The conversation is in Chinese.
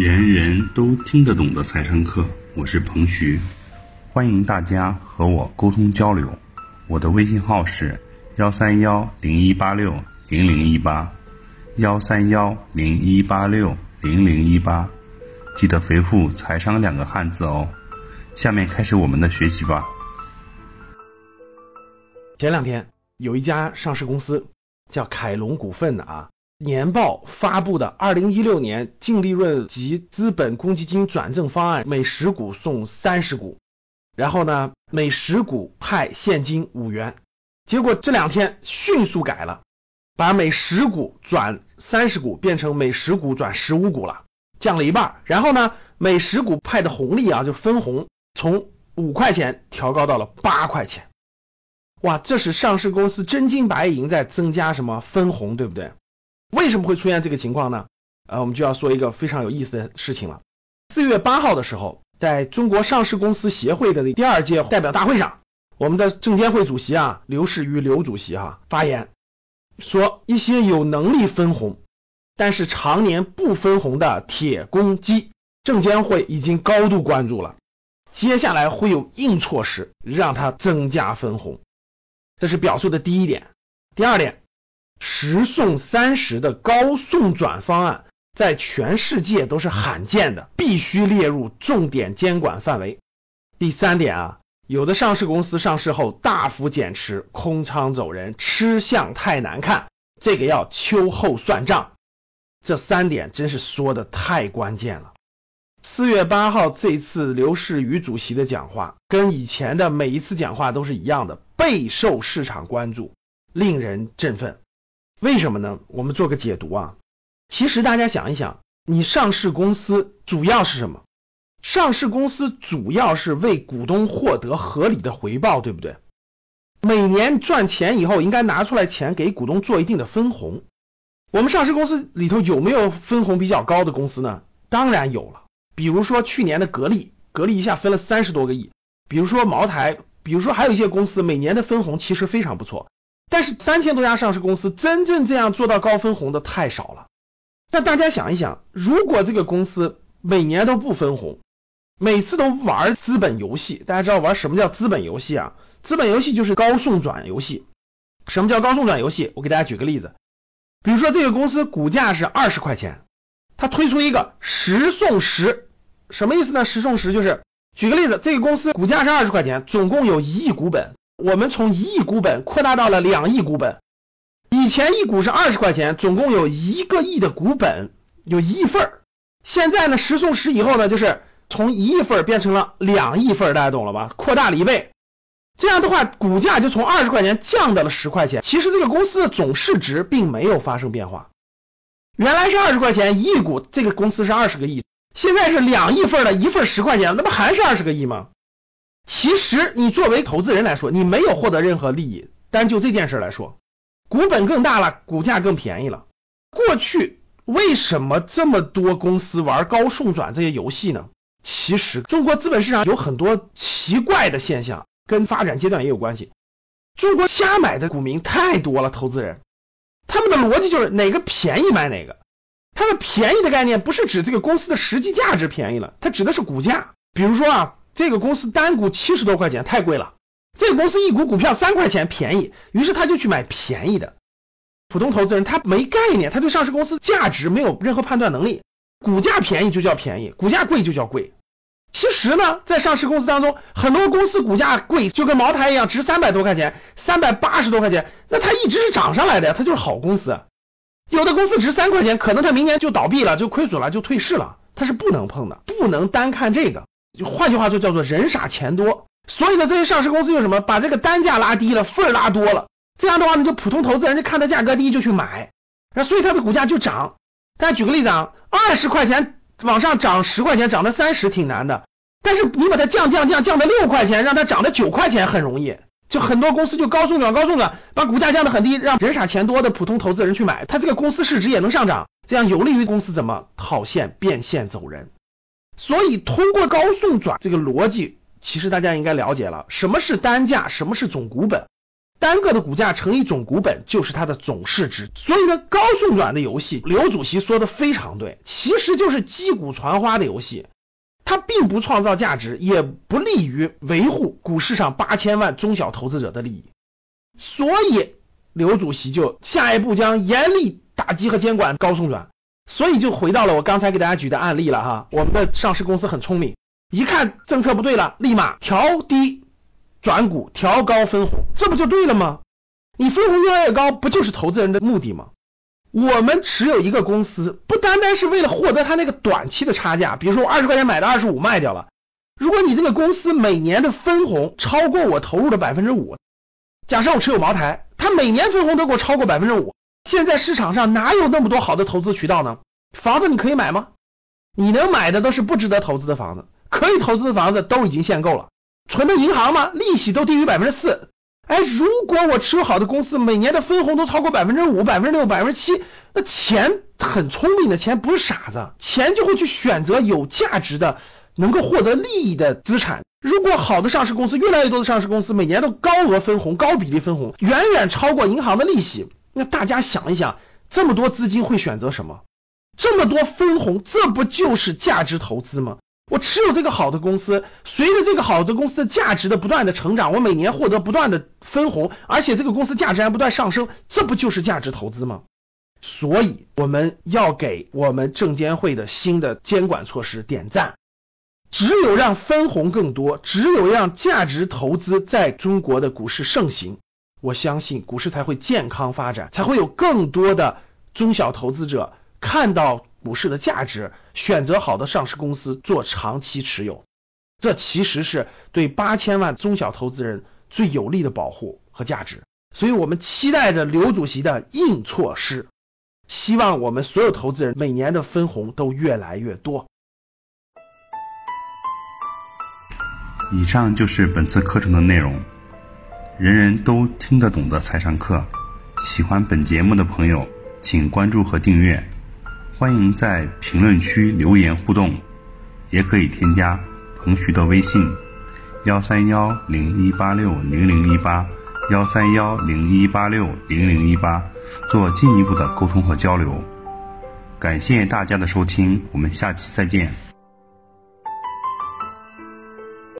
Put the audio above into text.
人人都听得懂的财商课，我是彭徐，欢迎大家和我沟通交流。我的微信号是幺三幺零一八六零零一八，幺三幺零一八六零零一八，记得回复“财商”两个汉字哦。下面开始我们的学习吧。前两天有一家上市公司叫凯龙股份的啊。年报发布的二零一六年净利润及资本公积金转正方案，每十股送三十股，然后呢，每十股派现金五元。结果这两天迅速改了，把每十股转三十股变成每十股转十五股了，降了一半。然后呢，每十股派的红利啊，就分红从五块钱调高到了八块钱。哇，这是上市公司真金白银在增加什么分红，对不对？为什么会出现这个情况呢？呃，我们就要说一个非常有意思的事情了。四月八号的时候，在中国上市公司协会的第二届代表大会上，我们的证监会主席啊刘士余刘主席哈发言说，一些有能力分红，但是常年不分红的铁公鸡，证监会已经高度关注了，接下来会有硬措施让它增加分红。这是表述的第一点。第二点。十送三十的高送转方案在全世界都是罕见的，必须列入重点监管范围。第三点啊，有的上市公司上市后大幅减持、空仓走人，吃相太难看，这个要秋后算账。这三点真是说的太关键了。四月八号这次刘士余主席的讲话，跟以前的每一次讲话都是一样的，备受市场关注，令人振奋。为什么呢？我们做个解读啊。其实大家想一想，你上市公司主要是什么？上市公司主要是为股东获得合理的回报，对不对？每年赚钱以后，应该拿出来钱给股东做一定的分红。我们上市公司里头有没有分红比较高的公司呢？当然有了。比如说去年的格力，格力一下分了三十多个亿。比如说茅台，比如说还有一些公司每年的分红其实非常不错。但是三千多家上市公司，真正这样做到高分红的太少了。那大家想一想，如果这个公司每年都不分红，每次都玩资本游戏，大家知道玩什么叫资本游戏啊？资本游戏就是高送转游戏。什么叫高送转游戏？我给大家举个例子，比如说这个公司股价是二十块钱，它推出一个十送十，什么意思呢？十送十就是，举个例子，这个公司股价是二十块钱，总共有一亿股本。我们从一亿股本扩大到了两亿股本，以前一股是二十块钱，总共有一个亿的股本，有一亿份儿。现在呢，十送十以后呢，就是从一亿份变成了两亿份，大家懂了吧？扩大了一倍。这样的话，股价就从二十块钱降到了十块钱。其实这个公司的总市值并没有发生变化，原来是二十块钱一亿股，这个公司是二十个亿，现在是两亿份的一份十块钱，那不还是二十个亿吗？其实你作为投资人来说，你没有获得任何利益。单就这件事来说，股本更大了，股价更便宜了。过去为什么这么多公司玩高送转这些游戏呢？其实中国资本市场有很多奇怪的现象，跟发展阶段也有关系。中国瞎买的股民太多了，投资人他们的逻辑就是哪个便宜买哪个。他们便宜的概念不是指这个公司的实际价值便宜了，它指的是股价。比如说啊。这个公司单股七十多块钱太贵了，这个公司一股股票三块钱便宜，于是他就去买便宜的。普通投资人他没概念，他对上市公司价值没有任何判断能力，股价便宜就叫便宜，股价贵就叫贵。其实呢，在上市公司当中，很多公司股价贵，就跟茅台一样，值三百多块钱，三百八十多块钱，那它一直是涨上来的呀，它就是好公司。有的公司值三块钱，可能它明年就倒闭了，就亏损了，就退市了，它是不能碰的，不能单看这个。就换句话说，叫做人傻钱多。所以呢，这些上市公司用什么？把这个单价拉低了，份儿拉多了。这样的话呢，就普通投资人就看它价格低就去买，那所以它的股价就涨。大家举个例子啊，二十块钱往上涨十块钱，涨到三十挺难的。但是你把它降降降降到六块钱，让它涨到九块钱很容易。就很多公司就高送转高送转，把股价降得很低，让人傻钱多的普通投资人去买，它这个公司市值也能上涨，这样有利于公司怎么套现变现走人。所以，通过高送转这个逻辑，其实大家应该了解了什么是单价，什么是总股本。单个的股价乘以总股本就是它的总市值。所以呢，高送转的游戏，刘主席说的非常对，其实就是击鼓传花的游戏，它并不创造价值，也不利于维护股市上八千万中小投资者的利益。所以刘主席就下一步将严厉打击和监管高送转。所以就回到了我刚才给大家举的案例了哈，我们的上市公司很聪明，一看政策不对了，立马调低转股，调高分红，这不就对了吗？你分红越来越高，不就是投资人的目的吗？我们持有一个公司，不单单是为了获得它那个短期的差价，比如说我二十块钱买的二十五卖掉了，如果你这个公司每年的分红超过我投入的百分之五，假设我持有茅台，它每年分红都给我超过百分之五。现在市场上哪有那么多好的投资渠道呢？房子你可以买吗？你能买的都是不值得投资的房子，可以投资的房子都已经限购了。存的银行吗？利息都低于百分之四。哎，如果我持有好的公司，每年的分红都超过百分之五、百分之六、百分之七，那钱很聪明的钱不是傻子，钱就会去选择有价值的、能够获得利益的资产。如果好的上市公司，越来越多的上市公司每年都高额分红、高比例分红，远远超过银行的利息。那大家想一想，这么多资金会选择什么？这么多分红，这不就是价值投资吗？我持有这个好的公司，随着这个好的公司的价值的不断的成长，我每年获得不断的分红，而且这个公司价值还不断上升，这不就是价值投资吗？所以我们要给我们证监会的新的监管措施点赞。只有让分红更多，只有让价值投资在中国的股市盛行。我相信股市才会健康发展，才会有更多的中小投资者看到股市的价值，选择好的上市公司做长期持有。这其实是对八千万中小投资人最有利的保护和价值。所以我们期待着刘主席的硬措施，希望我们所有投资人每年的分红都越来越多。以上就是本次课程的内容。人人都听得懂的财商课，喜欢本节目的朋友，请关注和订阅。欢迎在评论区留言互动，也可以添加彭徐的微信：幺三幺零一八六零零一八幺三幺零一八六零零一八，做进一步的沟通和交流。感谢大家的收听，我们下期再见。